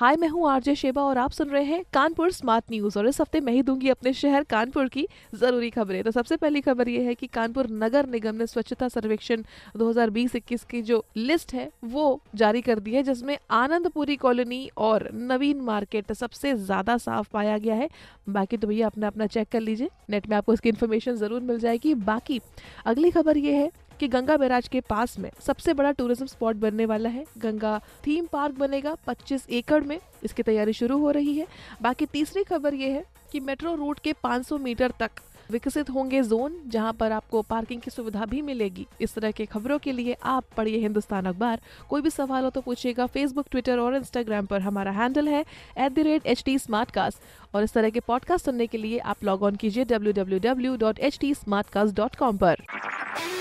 हाय, मैं हूँ RJ Sheba और आप सुन रहे हैं कानपुर स्मार्ट न्यूज़ और इस हफ़्ते मैं ही दूँगी अपने शहर कानपुर की ज़रूरी खबरें। तो सबसे पहली खबर ये है कि कानपुर नगर निगम ने स्वच्छता सर्वेक्षण 2020-21 की जो लिस्ट है, वो जारी कर दी है, जिसमें आनंदपुरी कॉलोनी और नवीन मार्केट सबसे ज़्यादा साफ़ पाया गया है। बाकी तो भैया अपना अपना चेक कर लीजिए, नेट में आपको इसकी इन्फॉर्मेशन ज़रूर मिल जाएगी। बाकी अगली खबर ये है कि गंगा बैराज के पास में सबसे बड़ा टूरिज़्म स्पॉट बनने वाला है। गंगा थीम पार्क बनेगा 25 एकड़ में। इसकी तैयारी शुरू हो रही है। बाकी तीसरी खबर ये है कि मेट्रो रूट के 500 मीटर तक विकसित होंगे जोन जहाँ पर आपको पार्किंग की सुविधा भी मिलेगी। इस तरह के खबरों के लिए आप पढ़िए हिंदुस्तान अखबार। कोई भी सवाल हो तो पूछिएगा फेसबुक ट्विटर और इंस्टाग्राम पर। हमारा हैंडल है at the rate H T और इस तरह के पॉडकास्ट सुनने के लिए आप लॉग ऑन कीजिए W W W dot H T smart cast dot com पर।